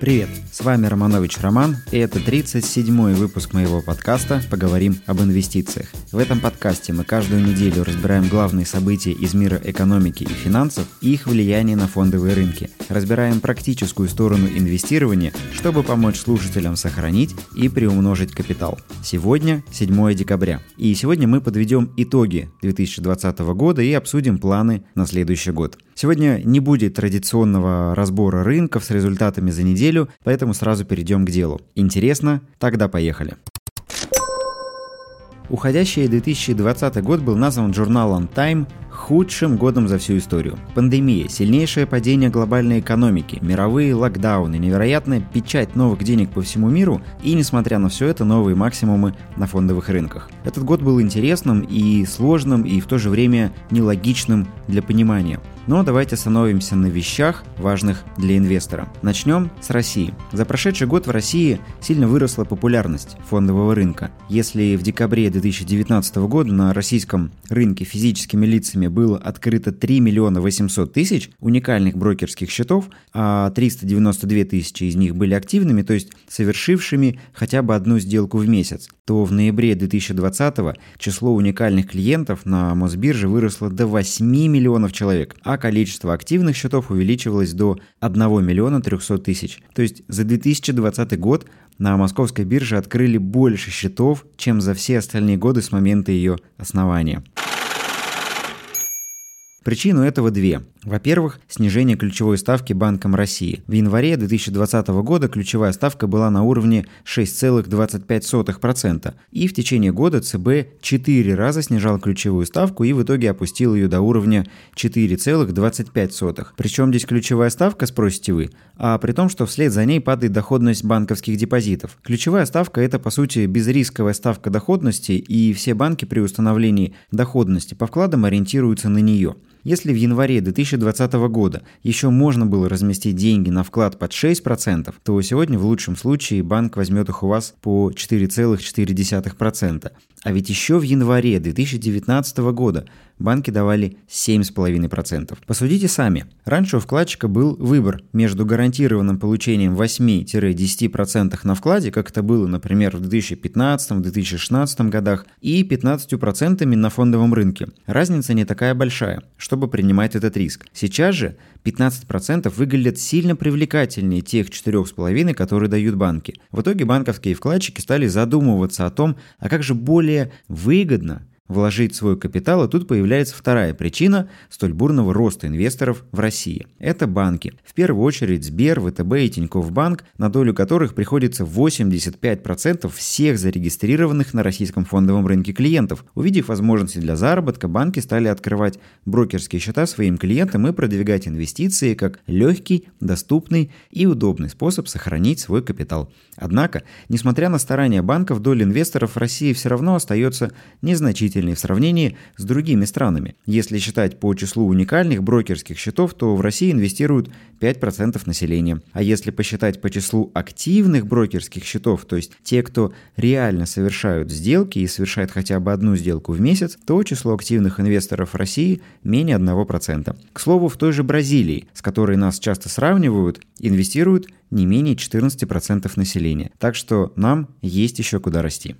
Привет, с вами Романович Роман, и это 37-й выпуск моего подкаста «Поговорим об инвестициях». В этом подкасте мы каждую неделю разбираем главные события из мира экономики и финансов и их влияние на фондовые рынки. Разбираем практическую сторону инвестирования, чтобы помочь слушателям сохранить и приумножить капитал. Сегодня 7 декабря, и сегодня мы подведем итоги 2020 года и обсудим планы на следующий год. Сегодня не будет традиционного разбора рынков с результатами за неделю, неделю, поэтому сразу перейдем к делу. Интересно? Тогда поехали. Уходящий 2020 год был назван журналом Time худшим годом за всю историю. Пандемия, сильнейшее падение глобальной экономики, мировые локдауны, невероятная печать новых денег по всему миру и, несмотря на все это, новые максимумы на фондовых рынках. Этот год был интересным и сложным, и в то же время нелогичным для понимания. Но давайте остановимся на вещах, важных для инвестора. Начнем с России. За прошедший год в России сильно выросла популярность фондового рынка. Если в декабре 2019 года на российском рынке физическими лицами было открыто 3 миллиона 800 тысяч уникальных брокерских счетов, а 392 тысячи из них были активными, то есть совершившими хотя бы одну сделку в месяц, то в ноябре 2020 число уникальных клиентов на Мосбирже выросло до 8 миллионов человек, а количество активных счетов увеличивалось до 1 миллиона 300 тысяч. То есть за 2020 год на московской бирже открыли больше счетов, чем за все остальные годы с момента ее основания. Причину этого две. Во-первых, снижение ключевой ставки Банком России. В январе 2020 года ключевая ставка была на уровне 6,25%, и в течение года ЦБ 4 раза снижал ключевую ставку и в итоге опустил ее до уровня 4,25%. Причем здесь ключевая ставка, спросите вы, а при том, что вслед за ней падает доходность банковских депозитов. Ключевая ставка – это, по сути, безрисковая ставка доходности, и все банки при установлении доходности по вкладам ориентируются на нее. Если в январе 2020 года еще можно было разместить деньги на вклад под 6%, то сегодня в лучшем случае банк возьмет их у вас по 4,4%. А ведь еще в январе 2019 года банки давали 7,5%. Посудите сами. Раньше у вкладчика был выбор между гарантированным получением 8-10% на вкладе, как это было, например, в 2015-2016 годах, и 15% на фондовом рынке. Разница не такая большая, чтобы принимать этот риск. Сейчас же 15% выглядят сильно привлекательнее тех 4,5%, которые дают банки. В итоге банковские вкладчики стали задумываться о том, а как же более выгодно вложить свой капитал, и тут появляется вторая причина столь бурного роста инвесторов в России. Это банки. В первую очередь Сбер, ВТБ и Тинькофф Банк, на долю которых приходится 85% всех зарегистрированных на российском фондовом рынке клиентов. Увидев возможности для заработка, банки стали открывать брокерские счета своим клиентам и продвигать инвестиции как легкий, доступный и удобный способ сохранить свой капитал. Однако, несмотря на старания банков, доля инвесторов в России все равно остается незначительной значительный в сравнении с другими странами. Если считать по числу уникальных брокерских счетов, то в России инвестируют 5% населения. А если посчитать по числу активных брокерских счетов, то есть те, кто реально совершают сделки и совершают хотя бы одну сделку в месяц, то число активных инвесторов в России менее 1%. К слову, в той же Бразилии, с которой нас часто сравнивают, инвестируют не менее 14% населения. Так что нам есть еще куда расти.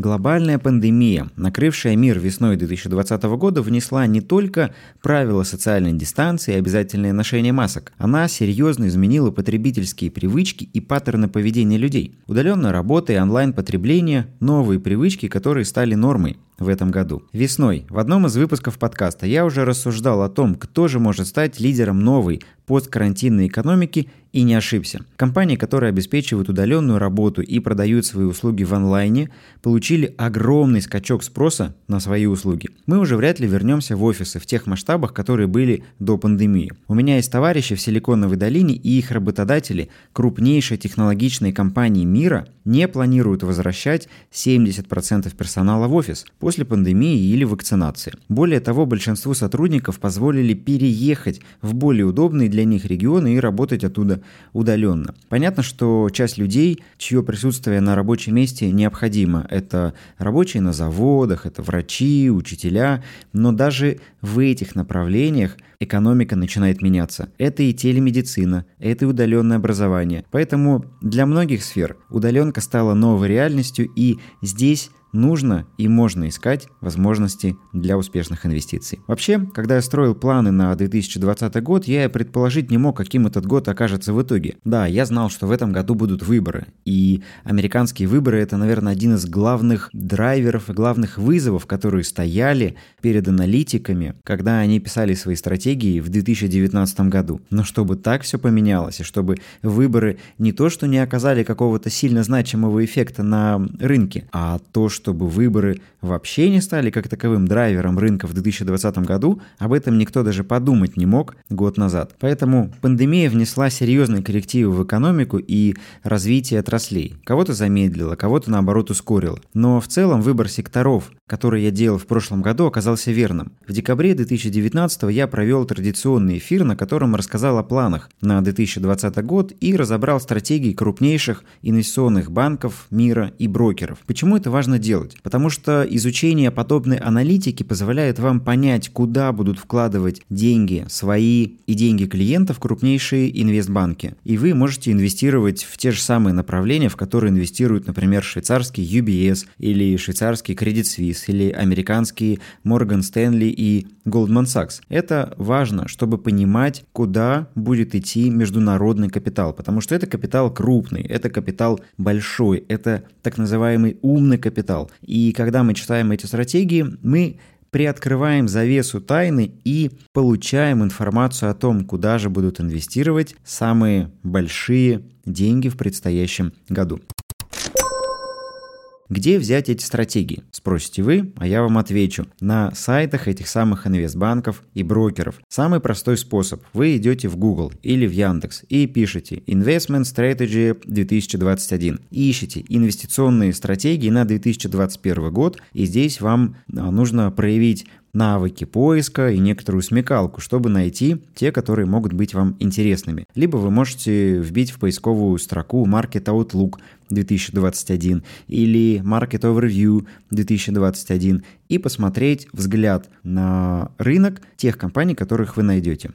Глобальная пандемия, накрывшая мир весной 2020 года, внесла не только правила социальной дистанции и обязательное ношение масок. Она серьезно изменила потребительские привычки и паттерны поведения людей. Удаленная работа и онлайн-потребление – новые привычки, которые стали нормой в этом году. Весной в одном из выпусков подкаста я уже рассуждал о том, кто же может стать лидером новой посткарантинной экономики и не ошибся. Компании, которые обеспечивают удаленную работу и продают свои услуги в онлайне, получили огромный скачок спроса на свои услуги. Мы уже вряд ли вернемся в офисы в тех масштабах, которые были до пандемии. У меня есть товарищи в Силиконовой долине и их работодатели, крупнейшие технологичные компании мира, не планируют возвращать 70% персонала в офис после пандемии или вакцинации. Более того, большинству сотрудников позволили переехать в более удобные для них регионы и работать оттуда удаленно. Понятно, что часть людей, чье присутствие на рабочем месте необходимо, это рабочие на заводах, это врачи, учителя, но даже в этих направлениях экономика начинает меняться. Это и телемедицина, это и удаленное образование. Поэтому для многих сфер удаленка стала новой реальностью, и здесь нужно и можно искать возможности для успешных инвестиций. Вообще, когда я строил планы на 2020 год, я предположить не мог, каким этот год окажется в итоге. Да, я знал, что в этом году будут выборы, и американские выборы это, наверное, один из главных драйверов и главных вызовов, которые стояли перед аналитиками, когда они писали свои стратегии в 2019 году. Но чтобы так все поменялось, и чтобы выборы не то, что не оказали какого-то сильно значимого эффекта на рынке, а то, что чтобы выборы вообще не стали как таковым драйвером рынка в 2020 году, об этом никто даже подумать не мог год назад. Поэтому пандемия внесла серьезные коррективы в экономику и развитие отраслей. Кого-то замедлила, кого-то наоборот ускорила. Но в целом выбор секторов, который я делал в прошлом году, оказался верным. В декабре 2019 я провел традиционный эфир, на котором рассказал о планах на 2020 год и разобрал стратегии крупнейших инвестиционных банков мира и брокеров. Почему это важно делать? Потому что изучение подобной аналитики позволяет вам понять, куда будут вкладывать деньги свои и деньги клиентов крупнейшие инвестбанки. И вы можете инвестировать в те же самые направления, в которые инвестируют, например, швейцарский UBS или швейцарский Credit Suisse или американский Morgan Stanley и Goldman Sachs. Это важно, чтобы понимать, куда будет идти международный капитал, потому что это капитал крупный, это капитал большой, это так называемый умный капитал. И когда мы читаем эти стратегии, мы приоткрываем завесу тайны и получаем информацию о том, куда же будут инвестировать самые большие деньги в предстоящем году. Где взять эти стратегии? Спросите вы, а я вам отвечу. На сайтах этих самых инвестбанков и брокеров. Самый простой способ. Вы идете в Google или в Яндекс и пишете Investment Strategy 2021. Ищите инвестиционные стратегии на 2021 год. И здесь вам а, нужно проявить навыки поиска и некоторую смекалку, чтобы найти те, которые могут быть вам интересными. Либо вы можете вбить в поисковую строку Market Outlook 2021 или Market Overview 2021 и посмотреть взгляд на рынок тех компаний, которых вы найдете.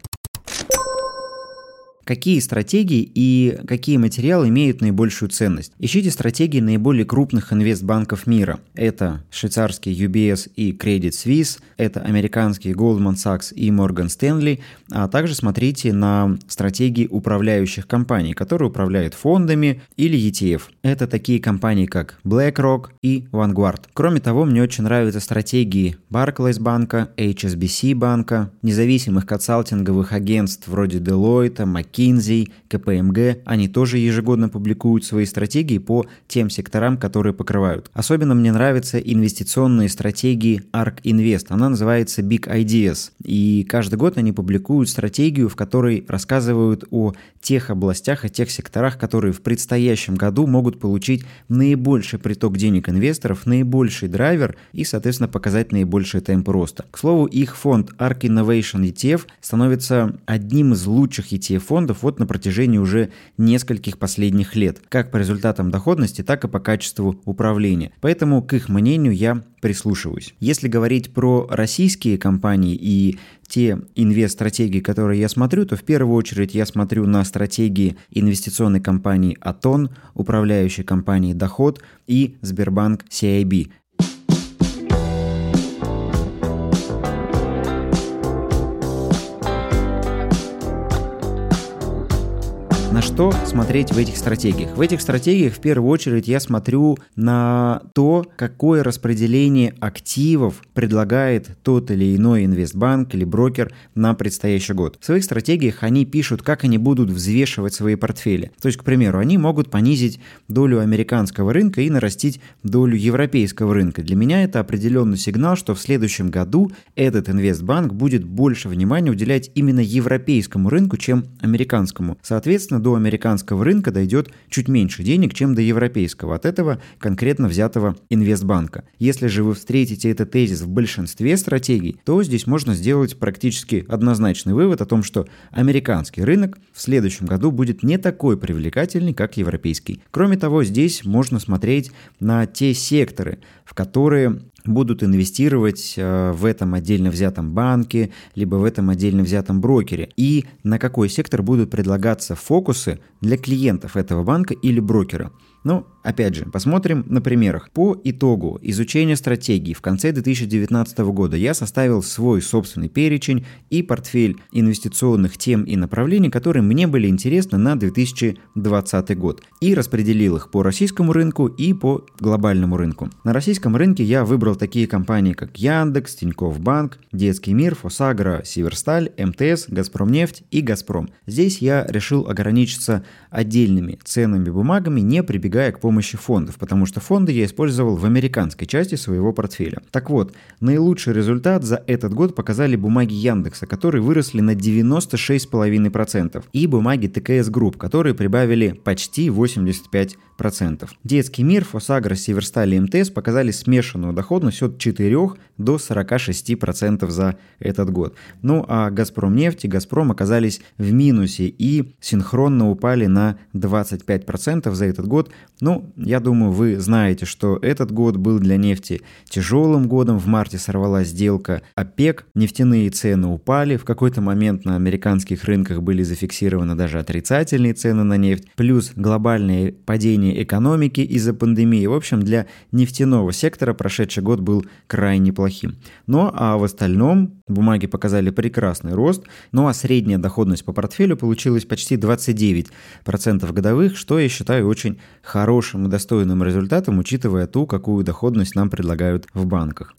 Какие стратегии и какие материалы имеют наибольшую ценность? Ищите стратегии наиболее крупных инвестбанков мира. Это швейцарский UBS и Credit Suisse, это американский Goldman Sachs и Morgan Stanley, а также смотрите на стратегии управляющих компаний, которые управляют фондами или ETF. Это такие компании, как BlackRock и Vanguard. Кроме того, мне очень нравятся стратегии Barclays банка, HSBC банка, независимых консалтинговых агентств вроде Deloitte, McKinsey, KPMG, они тоже ежегодно публикуют свои стратегии по тем секторам, которые покрывают. Особенно мне нравятся инвестиционные стратегии ARK Invest. Она называется Big Ideas. И каждый год они публикуют стратегию, в которой рассказывают о тех областях и тех секторах, которые в предстоящем году могут получить наибольший приток денег инвесторов, наибольший драйвер и, соответственно, показать наибольший темп роста. К слову, их фонд ARK Innovation ETF становится одним из лучших ETF-фондов фондов вот на протяжении уже нескольких последних лет, как по результатам доходности, так и по качеству управления. Поэтому к их мнению я прислушиваюсь. Если говорить про российские компании и те инвест-стратегии, которые я смотрю, то в первую очередь я смотрю на стратегии инвестиционной компании Атон, управляющей компании Доход и Сбербанк CIB. На что смотреть в этих стратегиях? В этих стратегиях в первую очередь я смотрю на то, какое распределение активов предлагает тот или иной инвестбанк или брокер на предстоящий год. В своих стратегиях они пишут, как они будут взвешивать свои портфели. То есть, к примеру, они могут понизить долю американского рынка и нарастить долю европейского рынка. Для меня это определенный сигнал, что в следующем году этот инвестбанк будет больше внимания уделять именно европейскому рынку, чем американскому. Соответственно, до американского рынка дойдет чуть меньше денег, чем до европейского, от этого конкретно взятого инвестбанка. Если же вы встретите этот тезис в большинстве стратегий, то здесь можно сделать практически однозначный вывод о том, что американский рынок в следующем году будет не такой привлекательный, как европейский. Кроме того, здесь можно смотреть на те секторы, в которые будут инвестировать э, в этом отдельно взятом банке, либо в этом отдельно взятом брокере, и на какой сектор будут предлагаться фокусы для клиентов этого банка или брокера. Ну, опять же, посмотрим на примерах. По итогу изучения стратегии в конце 2019 года я составил свой собственный перечень и портфель инвестиционных тем и направлений, которые мне были интересны на 2020 год. И распределил их по российскому рынку и по глобальному рынку. На российском рынке я выбрал такие компании, как Яндекс, Тинькофф Банк, Детский мир, Фосагра, Северсталь, МТС, Газпромнефть и Газпром. Здесь я решил ограничиться отдельными ценными бумагами, не прибегая к помощи фондов, потому что фонды я использовал в американской части своего портфеля. Так вот, наилучший результат за этот год показали бумаги Яндекса, которые выросли на 96,5%, и бумаги ТКС Групп, которые прибавили почти 85%. Детский мир, ФосАгро, Северсталь и МТС показали смешанную доходность от 4 до 46% за этот год. Ну а Газпром нефть и Газпром оказались в минусе и синхронно упали на 25% за этот год, ну, я думаю, вы знаете, что этот год был для нефти тяжелым годом. В марте сорвалась сделка ОПЕК, нефтяные цены упали. В какой-то момент на американских рынках были зафиксированы даже отрицательные цены на нефть. Плюс глобальное падение экономики из-за пандемии. В общем, для нефтяного сектора прошедший год был крайне плохим. Но а в остальном бумаги показали прекрасный рост. Ну а средняя доходность по портфелю получилась почти 29% годовых, что я считаю очень хорошим и достойным результатом, учитывая ту, какую доходность нам предлагают в банках.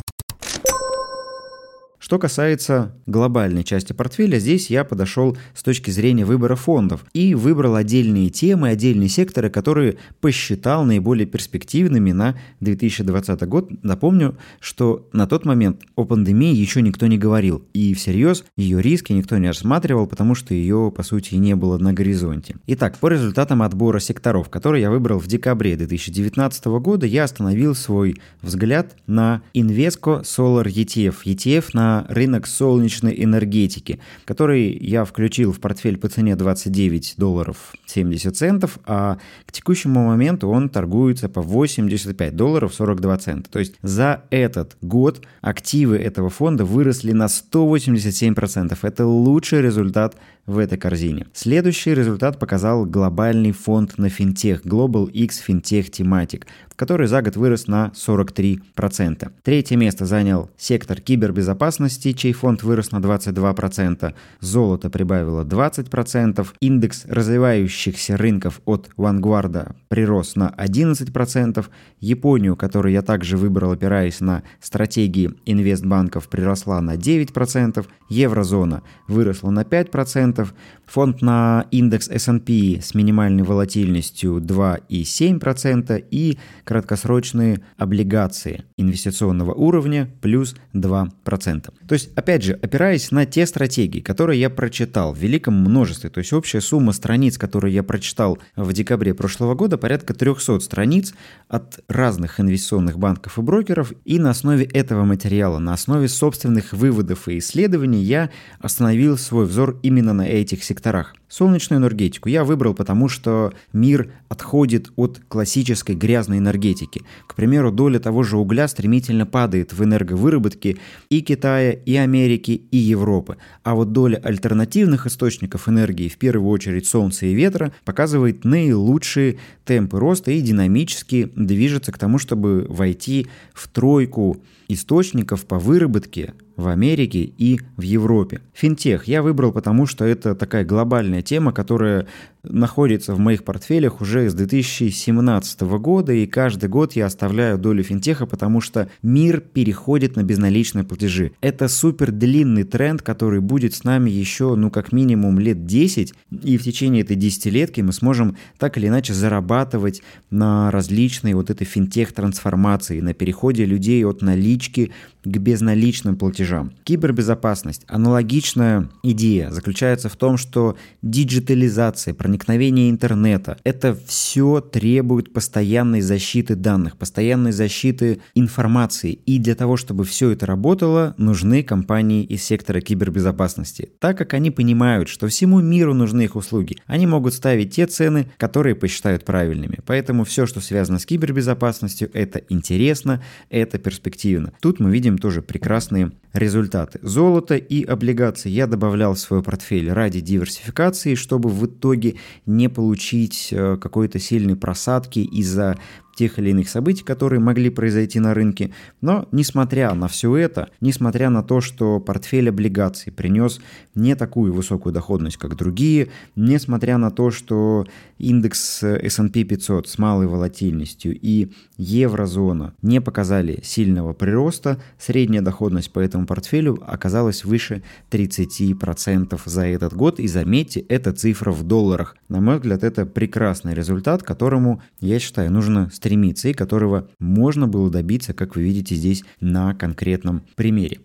Что касается глобальной части портфеля, здесь я подошел с точки зрения выбора фондов и выбрал отдельные темы, отдельные секторы, которые посчитал наиболее перспективными на 2020 год. Напомню, что на тот момент о пандемии еще никто не говорил, и всерьез ее риски никто не рассматривал, потому что ее, по сути, не было на горизонте. Итак, по результатам отбора секторов, которые я выбрал в декабре 2019 года, я остановил свой взгляд на Invesco Solar ETF, ETF на рынок солнечной энергетики, который я включил в портфель по цене 29 долларов 70 центов, а к текущему моменту он торгуется по 85 долларов 42 цента. То есть за этот год активы этого фонда выросли на 187%. Это лучший результат в этой корзине. Следующий результат показал глобальный фонд на финтех Global X Fintech Thematic, который за год вырос на 43%. Третье место занял сектор кибербезопасности, чей фонд вырос на 22%. Золото прибавило 20%. Индекс развивающихся рынков от Vanguard прирос на 11%. Японию, которую я также выбрал, опираясь на стратегии инвестбанков, приросла на 9%. Еврозона выросла на 5%. Фонд на индекс S&P с минимальной волатильностью 2,7% и краткосрочные облигации инвестиционного уровня плюс 2%. То есть, опять же, опираясь на те стратегии, которые я прочитал в великом множестве, то есть общая сумма страниц, которые я прочитал в декабре прошлого года, порядка 300 страниц от разных инвестиционных банков и брокеров, и на основе этого материала, на основе собственных выводов и исследований я остановил свой взор именно на этих секторах. Солнечную энергетику я выбрал, потому что мир отходит от классической грязной энергетики. К примеру, доля того же угля стремительно падает в энерговыработке и Китая, и Америки, и Европы. А вот доля альтернативных источников энергии, в первую очередь солнца и ветра, показывает наилучшие темпы роста и динамически движется к тому, чтобы войти в тройку источников по выработке в Америке и в Европе. Финтех я выбрал, потому что это такая глобальная тема, которая находится в моих портфелях уже с 2017 года, и каждый год я оставляю долю финтеха, потому что мир переходит на безналичные платежи. Это супер длинный тренд, который будет с нами еще, ну, как минимум лет 10, и в течение этой десятилетки мы сможем так или иначе зарабатывать на различные вот этой финтех-трансформации, на переходе людей от налички к безналичным платежам. Кибербезопасность. Аналогичная идея заключается в том, что диджитализация, проникновение проникновение интернета. Это все требует постоянной защиты данных, постоянной защиты информации. И для того, чтобы все это работало, нужны компании из сектора кибербезопасности. Так как они понимают, что всему миру нужны их услуги, они могут ставить те цены, которые посчитают правильными. Поэтому все, что связано с кибербезопасностью, это интересно, это перспективно. Тут мы видим тоже прекрасные результаты. Золото и облигации я добавлял в свой портфель ради диверсификации, чтобы в итоге не получить э, какой-то сильной просадки из-за тех или иных событий, которые могли произойти на рынке. Но несмотря на все это, несмотря на то, что портфель облигаций принес не такую высокую доходность, как другие, несмотря на то, что индекс S&P 500 с малой волатильностью и еврозона не показали сильного прироста, средняя доходность по этому портфелю оказалась выше 30% за этот год. И заметьте, это цифра в долларах. На мой взгляд, это прекрасный результат, которому, я считаю, нужно стремиться стремиться и которого можно было добиться, как вы видите здесь на конкретном примере.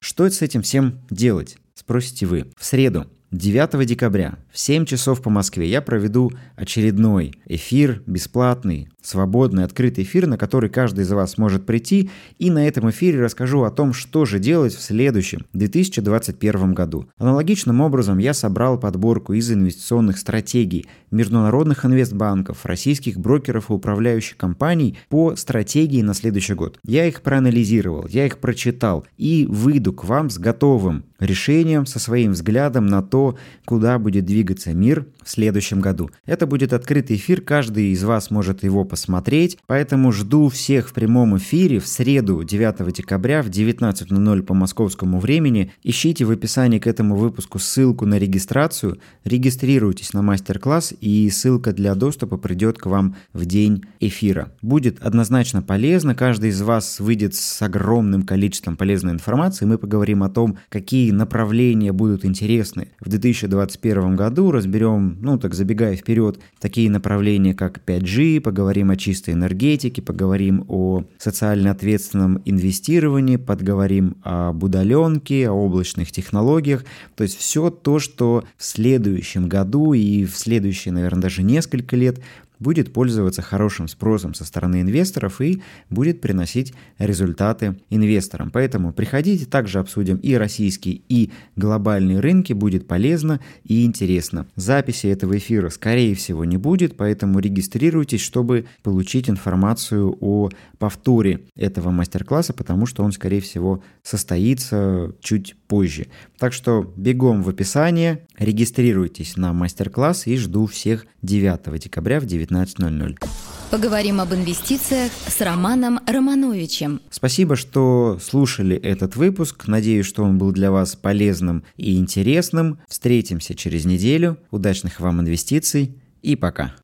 Что с этим всем делать? Спросите вы. В среду 9 декабря в 7 часов по Москве я проведу очередной эфир бесплатный свободный, открытый эфир, на который каждый из вас может прийти, и на этом эфире расскажу о том, что же делать в следующем, 2021 году. Аналогичным образом я собрал подборку из инвестиционных стратегий международных инвестбанков, российских брокеров и управляющих компаний по стратегии на следующий год. Я их проанализировал, я их прочитал и выйду к вам с готовым решением, со своим взглядом на то, куда будет двигаться мир в следующем году. Это будет открытый эфир, каждый из вас может его посмотреть, поэтому жду всех в прямом эфире в среду 9 декабря в 19.00 по московскому времени. Ищите в описании к этому выпуску ссылку на регистрацию, регистрируйтесь на мастер-класс и ссылка для доступа придет к вам в день эфира. Будет однозначно полезно, каждый из вас выйдет с огромным количеством полезной информации, мы поговорим о том, какие направления будут интересны в 2021 году, разберем, ну так забегая вперед, такие направления, как 5G, поговорим о чистой энергетике, поговорим о социально ответственном инвестировании, поговорим об удаленке, о облачных технологиях. То есть все то, что в следующем году и в следующие, наверное, даже несколько лет будет пользоваться хорошим спросом со стороны инвесторов и будет приносить результаты инвесторам. Поэтому приходите, также обсудим и российские, и глобальные рынки, будет полезно и интересно. Записи этого эфира, скорее всего, не будет, поэтому регистрируйтесь, чтобы получить информацию о повторе этого мастер-класса, потому что он, скорее всего, состоится чуть позже. Так что бегом в описание, регистрируйтесь на мастер-класс и жду всех 9 декабря в 19.00. Поговорим об инвестициях с Романом Романовичем. Спасибо, что слушали этот выпуск. Надеюсь, что он был для вас полезным и интересным. Встретимся через неделю. Удачных вам инвестиций и пока.